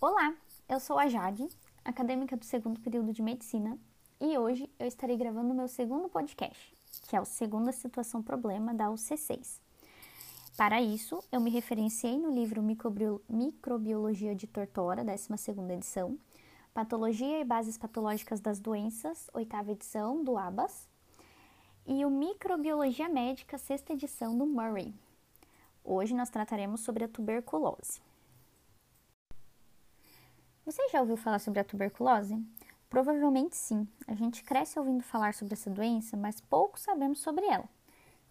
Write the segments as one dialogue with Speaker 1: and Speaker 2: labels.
Speaker 1: Olá, eu sou a Jade, acadêmica do segundo período de medicina, e hoje eu estarei gravando o meu segundo podcast, que é o Segunda Situação Problema da UC6. Para isso, eu me referenciei no livro Microbiologia de Tortora, 12 edição, Patologia e Bases Patológicas das Doenças, oitava edição, do ABAS, e o Microbiologia Médica, sexta edição, do Murray. Hoje nós trataremos sobre a tuberculose. Você já ouviu falar sobre a tuberculose? Provavelmente sim. A gente cresce ouvindo falar sobre essa doença, mas pouco sabemos sobre ela.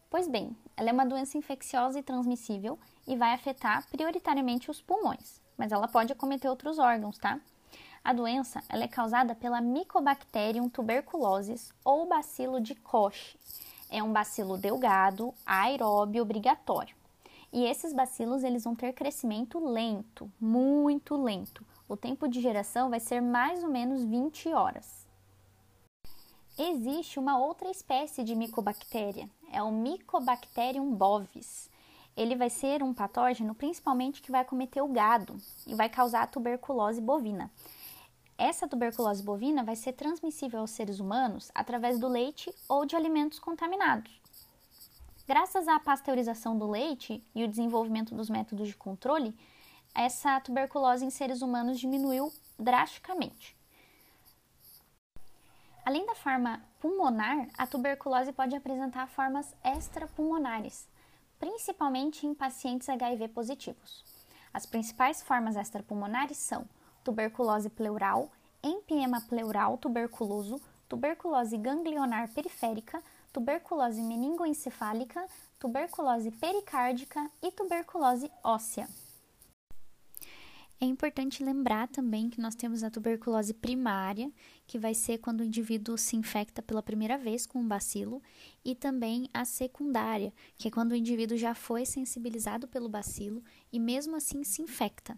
Speaker 1: Pois bem, ela é uma doença infecciosa e transmissível e vai afetar prioritariamente os pulmões, mas ela pode acometer outros órgãos, tá? A doença ela é causada pela Mycobacterium tuberculosis ou bacilo de Koch. É um bacilo delgado, aeróbio obrigatório. E esses bacilos eles vão ter crescimento lento, muito lento. O tempo de geração vai ser mais ou menos 20 horas. Existe uma outra espécie de micobactéria, é o Mycobacterium bovis. Ele vai ser um patógeno principalmente que vai cometer o gado e vai causar a tuberculose bovina. Essa tuberculose bovina vai ser transmissível aos seres humanos através do leite ou de alimentos contaminados. Graças à pasteurização do leite e o desenvolvimento dos métodos de controle, essa tuberculose em seres humanos diminuiu drasticamente. Além da forma pulmonar, a tuberculose pode apresentar formas extrapulmonares, principalmente em pacientes HIV positivos. As principais formas extrapulmonares são tuberculose pleural, empiema pleural tuberculoso, tuberculose ganglionar periférica, tuberculose meningoencefálica, tuberculose pericárdica e tuberculose óssea. É importante lembrar também que nós temos a tuberculose primária, que vai ser quando o indivíduo se infecta pela primeira vez com um bacilo, e também a secundária, que é quando o indivíduo já foi sensibilizado pelo bacilo e mesmo assim se infecta.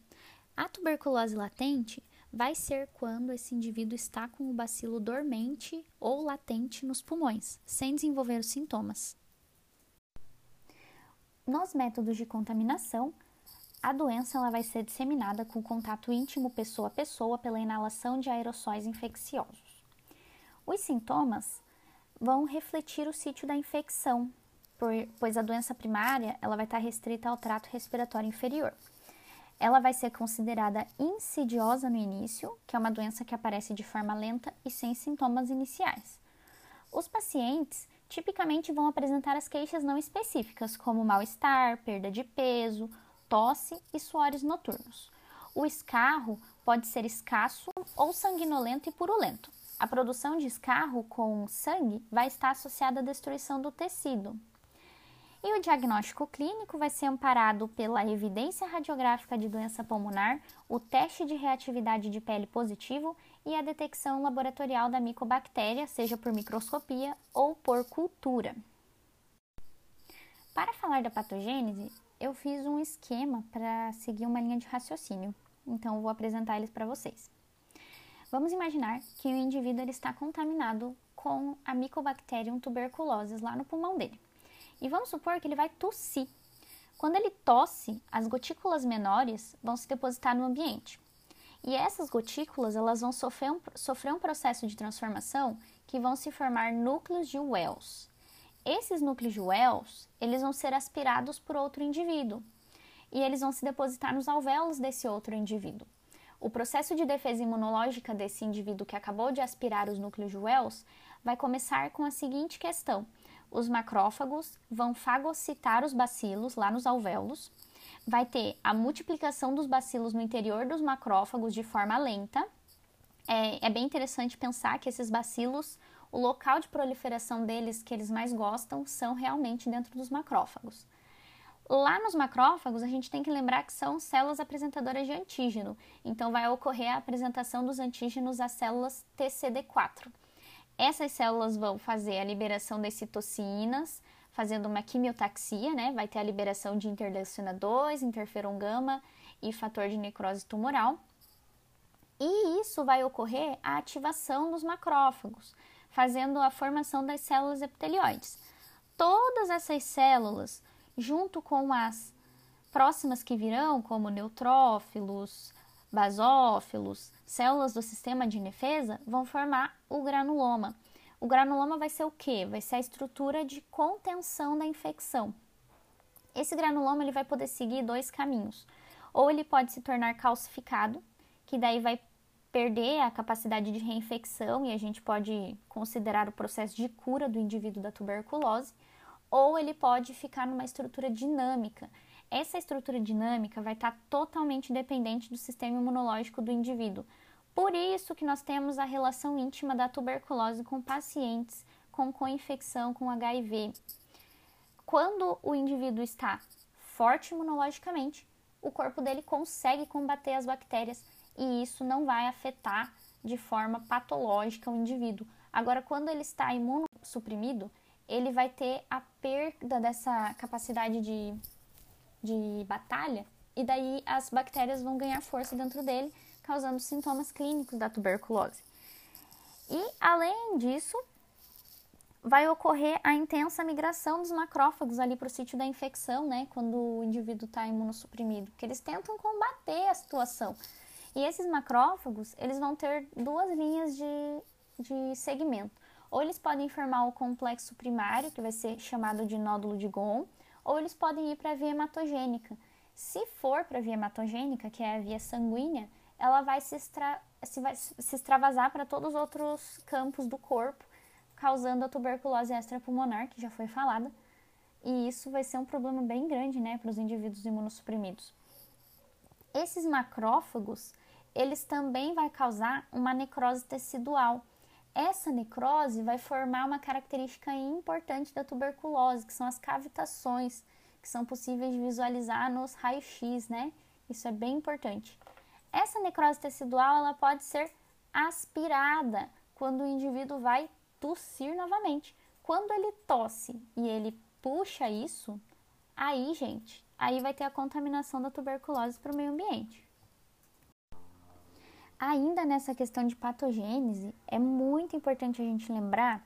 Speaker 1: A tuberculose latente vai ser quando esse indivíduo está com o bacilo dormente ou latente nos pulmões, sem desenvolver os sintomas. Nos métodos de contaminação, a doença ela vai ser disseminada com contato íntimo pessoa a pessoa pela inalação de aerossóis infecciosos. Os sintomas vão refletir o sítio da infecção, pois a doença primária ela vai estar restrita ao trato respiratório inferior ela vai ser considerada insidiosa no início, que é uma doença que aparece de forma lenta e sem sintomas iniciais. Os pacientes tipicamente vão apresentar as queixas não específicas, como mal-estar, perda de peso, tosse e suores noturnos. O escarro pode ser escasso ou sanguinolento e purulento. A produção de escarro com sangue vai estar associada à destruição do tecido, e o diagnóstico clínico vai ser amparado pela evidência radiográfica de doença pulmonar, o teste de reatividade de pele positivo e a detecção laboratorial da micobactéria, seja por microscopia ou por cultura. Para falar da patogênese, eu fiz um esquema para seguir uma linha de raciocínio, então vou apresentar eles para vocês. Vamos imaginar que o indivíduo ele está contaminado com a Mycobacterium tuberculosis lá no pulmão dele. E vamos supor que ele vai tossir. Quando ele tosse, as gotículas menores vão se depositar no ambiente. E essas gotículas elas vão sofrer um, sofrer um processo de transformação que vão se formar núcleos de Wells. Esses núcleos de Wells eles vão ser aspirados por outro indivíduo e eles vão se depositar nos alvéolos desse outro indivíduo. O processo de defesa imunológica desse indivíduo que acabou de aspirar os núcleos de Wells vai começar com a seguinte questão: os macrófagos vão fagocitar os bacilos lá nos alvéolos, vai ter a multiplicação dos bacilos no interior dos macrófagos de forma lenta. É, é, bem interessante pensar que esses bacilos, o local de proliferação deles que eles mais gostam são realmente dentro dos macrófagos. Lá nos macrófagos, a gente tem que lembrar que são células apresentadoras de antígeno, então vai ocorrer a apresentação dos antígenos às células TCD4. Essas células vão fazer a liberação das citocinas, fazendo uma quimiotaxia, né? Vai ter a liberação de interleucina 2, interferon gama e fator de necrose tumoral. E isso vai ocorrer a ativação dos macrófagos, fazendo a formação das células epitelioides. Todas essas células, junto com as próximas que virão, como neutrófilos, basófilos, células do sistema de defesa, vão formar o granuloma. O granuloma vai ser o quê? Vai ser a estrutura de contenção da infecção. Esse granuloma ele vai poder seguir dois caminhos. Ou ele pode se tornar calcificado, que daí vai perder a capacidade de reinfecção e a gente pode considerar o processo de cura do indivíduo da tuberculose, ou ele pode ficar numa estrutura dinâmica. Essa estrutura dinâmica vai estar totalmente dependente do sistema imunológico do indivíduo. Por isso que nós temos a relação íntima da tuberculose com pacientes com co-infecção com HIV. Quando o indivíduo está forte imunologicamente, o corpo dele consegue combater as bactérias e isso não vai afetar de forma patológica o indivíduo. Agora, quando ele está imunossuprimido, ele vai ter a perda dessa capacidade de, de batalha e daí as bactérias vão ganhar força dentro dele, causando sintomas clínicos da tuberculose. E além disso, vai ocorrer a intensa migração dos macrófagos ali para o sítio da infecção, né? Quando o indivíduo está imunossuprimido, porque eles tentam combater a situação. E esses macrófagos, eles vão ter duas linhas de, de segmento. Ou eles podem formar o complexo primário, que vai ser chamado de nódulo de Gon, ou eles podem ir para a via hematogênica. Se for para a via hematogênica, que é a via sanguínea, ela vai se, extra, se, vai se extravasar para todos os outros campos do corpo, causando a tuberculose extrapulmonar, que já foi falada. E isso vai ser um problema bem grande né, para os indivíduos imunossuprimidos. Esses macrófagos, eles também vão causar uma necrose tecidual, essa necrose vai formar uma característica importante da tuberculose, que são as cavitações, que são possíveis de visualizar nos raios-x, né? Isso é bem importante. Essa necrose tecidual ela pode ser aspirada quando o indivíduo vai tossir novamente. Quando ele tosse e ele puxa isso, aí, gente, aí vai ter a contaminação da tuberculose para o meio ambiente. Ainda nessa questão de patogênese, é muito importante a gente lembrar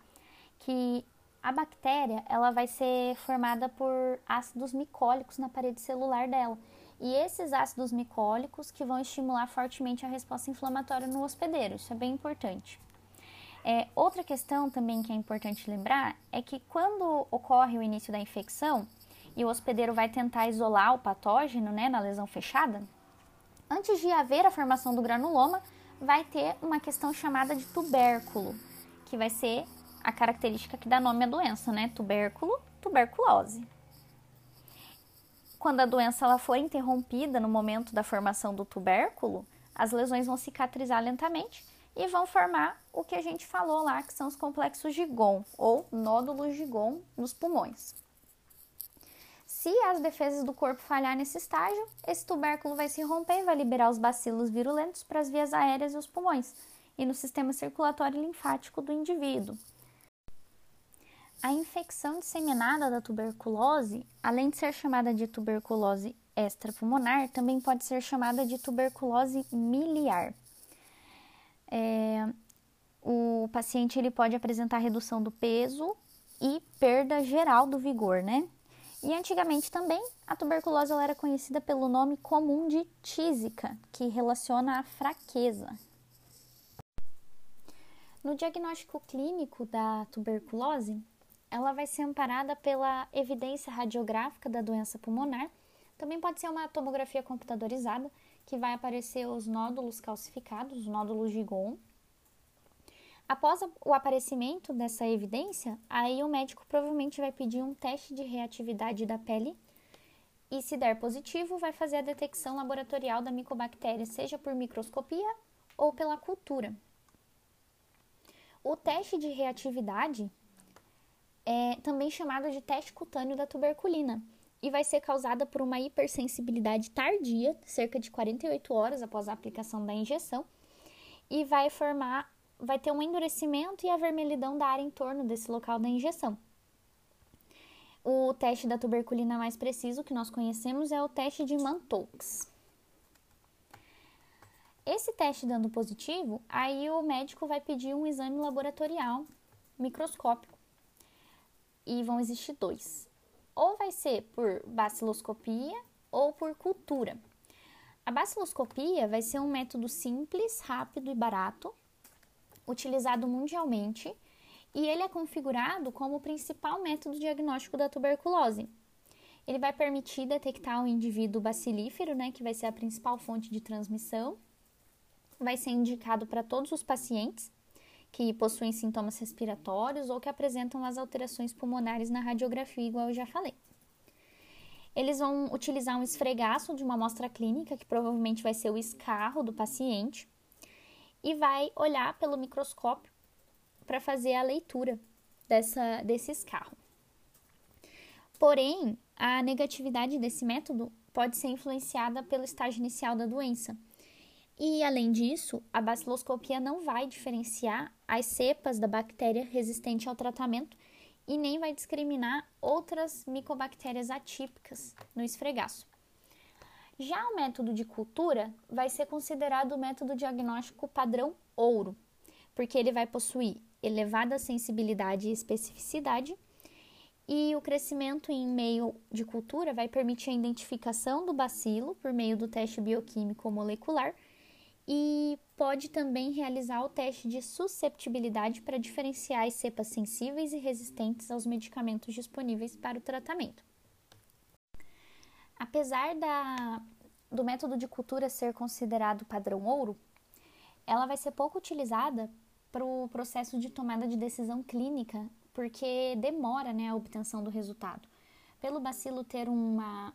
Speaker 1: que a bactéria ela vai ser formada por ácidos micólicos na parede celular dela. E esses ácidos micólicos que vão estimular fortemente a resposta inflamatória no hospedeiro. Isso é bem importante. É, outra questão também que é importante lembrar é que quando ocorre o início da infecção e o hospedeiro vai tentar isolar o patógeno né, na lesão fechada, Antes de haver a formação do granuloma, vai ter uma questão chamada de tubérculo, que vai ser a característica que dá nome à doença, né? Tubérculo, tuberculose. Quando a doença ela for interrompida no momento da formação do tubérculo, as lesões vão cicatrizar lentamente e vão formar o que a gente falou lá, que são os complexos de GON ou nódulos de GON nos pulmões. Se as defesas do corpo falhar nesse estágio, esse tubérculo vai se romper e vai liberar os bacilos virulentos para as vias aéreas e os pulmões e no sistema circulatório e linfático do indivíduo. A infecção disseminada da tuberculose, além de ser chamada de tuberculose extrapulmonar, também pode ser chamada de tuberculose miliar. É, o paciente ele pode apresentar redução do peso e perda geral do vigor, né? E antigamente também a tuberculose era conhecida pelo nome comum de tísica, que relaciona a fraqueza. No diagnóstico clínico da tuberculose, ela vai ser amparada pela evidência radiográfica da doença pulmonar. Também pode ser uma tomografia computadorizada, que vai aparecer os nódulos calcificados, os nódulos de Gon, Após o aparecimento dessa evidência, aí o médico provavelmente vai pedir um teste de reatividade da pele e, se der positivo, vai fazer a detecção laboratorial da micobactéria, seja por microscopia ou pela cultura. O teste de reatividade é também chamado de teste cutâneo da tuberculina e vai ser causada por uma hipersensibilidade tardia, cerca de 48 horas após a aplicação da injeção, e vai formar vai ter um endurecimento e a vermelhidão da área em torno desse local da injeção. O teste da tuberculina mais preciso que nós conhecemos é o teste de Mantoux. Esse teste dando positivo, aí o médico vai pedir um exame laboratorial microscópico. E vão existir dois. Ou vai ser por baciloscopia ou por cultura. A baciloscopia vai ser um método simples, rápido e barato, utilizado mundialmente, e ele é configurado como o principal método diagnóstico da tuberculose. Ele vai permitir detectar o indivíduo bacilífero, né, que vai ser a principal fonte de transmissão. Vai ser indicado para todos os pacientes que possuem sintomas respiratórios ou que apresentam as alterações pulmonares na radiografia, igual eu já falei. Eles vão utilizar um esfregaço de uma amostra clínica, que provavelmente vai ser o escarro do paciente, e vai olhar pelo microscópio para fazer a leitura dessa, desse escarro. Porém, a negatividade desse método pode ser influenciada pelo estágio inicial da doença. E, além disso, a baciloscopia não vai diferenciar as cepas da bactéria resistente ao tratamento e nem vai discriminar outras micobactérias atípicas no esfregaço. Já o método de cultura vai ser considerado o método diagnóstico padrão ouro, porque ele vai possuir elevada sensibilidade e especificidade, e o crescimento em meio de cultura vai permitir a identificação do bacilo por meio do teste bioquímico molecular e pode também realizar o teste de susceptibilidade para diferenciar as cepas sensíveis e resistentes aos medicamentos disponíveis para o tratamento. Apesar da, do método de cultura ser considerado padrão ouro, ela vai ser pouco utilizada para o processo de tomada de decisão clínica, porque demora né, a obtenção do resultado. Pelo bacilo ter uma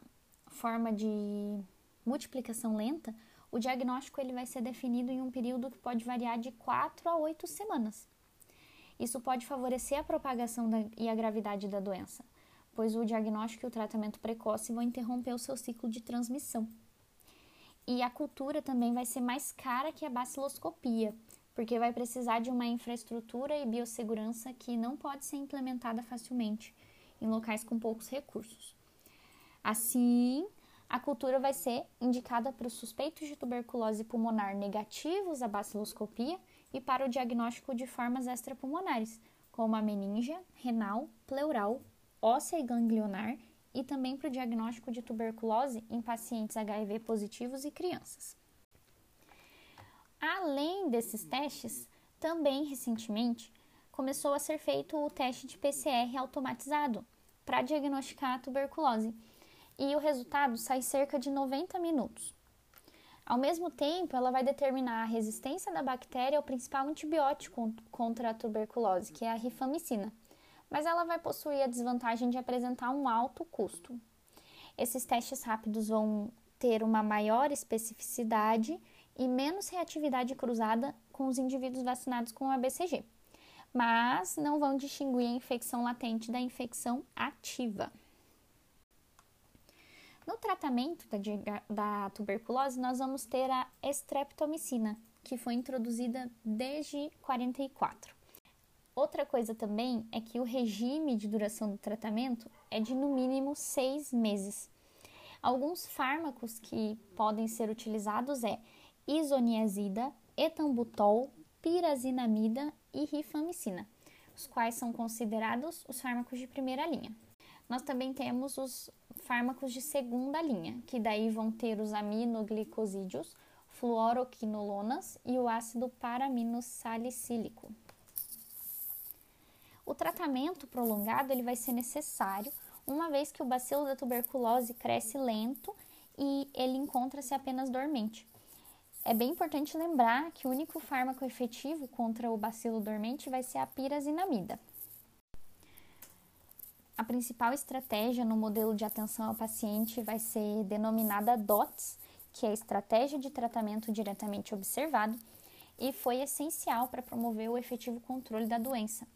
Speaker 1: forma de multiplicação lenta, o diagnóstico ele vai ser definido em um período que pode variar de 4 a 8 semanas. Isso pode favorecer a propagação da, e a gravidade da doença, pois o diagnóstico e o tratamento precoce vão interromper o seu ciclo de transmissão. E a cultura também vai ser mais cara que a baciloscopia, porque vai precisar de uma infraestrutura e biossegurança que não pode ser implementada facilmente em locais com poucos recursos. Assim, a cultura vai ser indicada para os suspeitos de tuberculose pulmonar negativos à baciloscopia e para o diagnóstico de formas extrapulmonares, como a meninge, renal, pleural, óssea e ganglionar, e também para o diagnóstico de tuberculose em pacientes HIV positivos e crianças. Além desses testes, também recentemente começou a ser feito o teste de PCR automatizado para diagnosticar a tuberculose e o resultado sai cerca de 90 minutos. Ao mesmo tempo, ela vai determinar a resistência da bactéria ao principal antibiótico contra a tuberculose, que é a rifamicina, mas ela vai possuir a desvantagem de apresentar um alto custo. Esses testes rápidos vão ter uma maior especificidade e menos reatividade cruzada com os indivíduos vacinados com a BCG, mas não vão distinguir a infecção latente da infecção ativa. No tratamento da, da tuberculose, nós vamos ter a estreptomicina, que foi introduzida desde 44. Outra coisa também é que o regime de duração do tratamento é de no mínimo seis meses. Alguns fármacos que podem ser utilizados é isoniazida, etambutol, pirazinamida e rifamicina, os quais são considerados os fármacos de primeira linha. Nós também temos os fármacos de segunda linha, que daí vão ter os aminoglicosídeos, fluoroquinolonas e o ácido paraminosalicílico. O tratamento prolongado ele vai ser necessário, uma vez que o bacilo da tuberculose cresce lento e ele encontra-se apenas dormente. É bem importante lembrar que o único fármaco efetivo contra o bacilo dormente vai ser a pirazinamida. A principal estratégia no modelo de atenção ao paciente vai ser denominada DOTS, que é a Estratégia de Tratamento Diretamente Observado, e foi essencial para promover o efetivo controle da doença.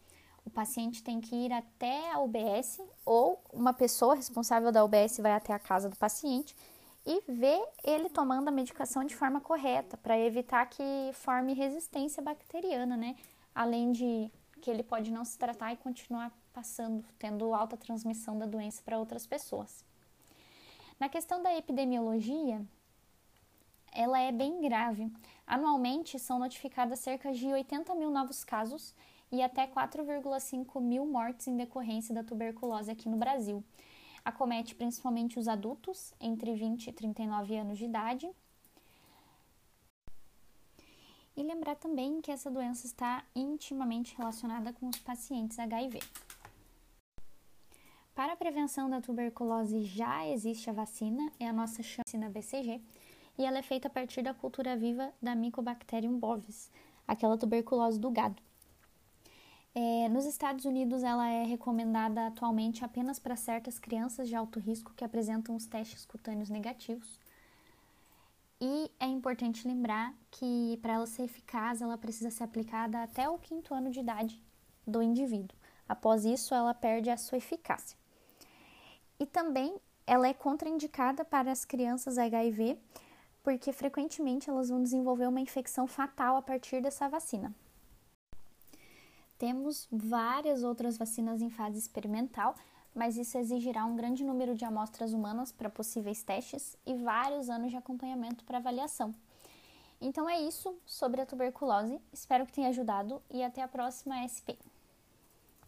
Speaker 1: O paciente tem que ir até a UBS ou uma pessoa responsável da UBS vai até a casa do paciente e ver ele tomando a medicação de forma correta para evitar que forme resistência bacteriana, né? Além de que ele pode não se tratar e continuar passando, tendo alta transmissão da doença para outras pessoas. Na questão da epidemiologia, ela é bem grave. Anualmente são notificadas cerca de 80 mil novos casos e até 4,5 mil mortes em decorrência da tuberculose aqui no Brasil. Acomete principalmente os adultos entre 20 e 39 anos de idade E lembrar também que essa doença está intimamente relacionada com os pacientes HIV. Para a prevenção da tuberculose já existe a vacina, é a nossa vacina BCG, e ela é feita a partir da cultura viva da Mycobacterium bovis, aquela tuberculose do gado. É, nos Estados Unidos, ela é recomendada atualmente apenas para certas crianças de alto risco que apresentam os testes cutâneos negativos. E é importante lembrar que para ela ser eficaz, ela precisa ser aplicada até o quinto ano de idade do indivíduo. Após isso, ela perde a sua eficácia. E também ela é contraindicada para as crianças HIV, porque frequentemente elas vão desenvolver uma infecção fatal a partir dessa vacina. Temos várias outras vacinas em fase experimental, mas isso exigirá um grande número de amostras humanas para possíveis testes e vários anos de acompanhamento para avaliação. Então é isso sobre a tuberculose. Espero que tenha ajudado e até a próxima SP.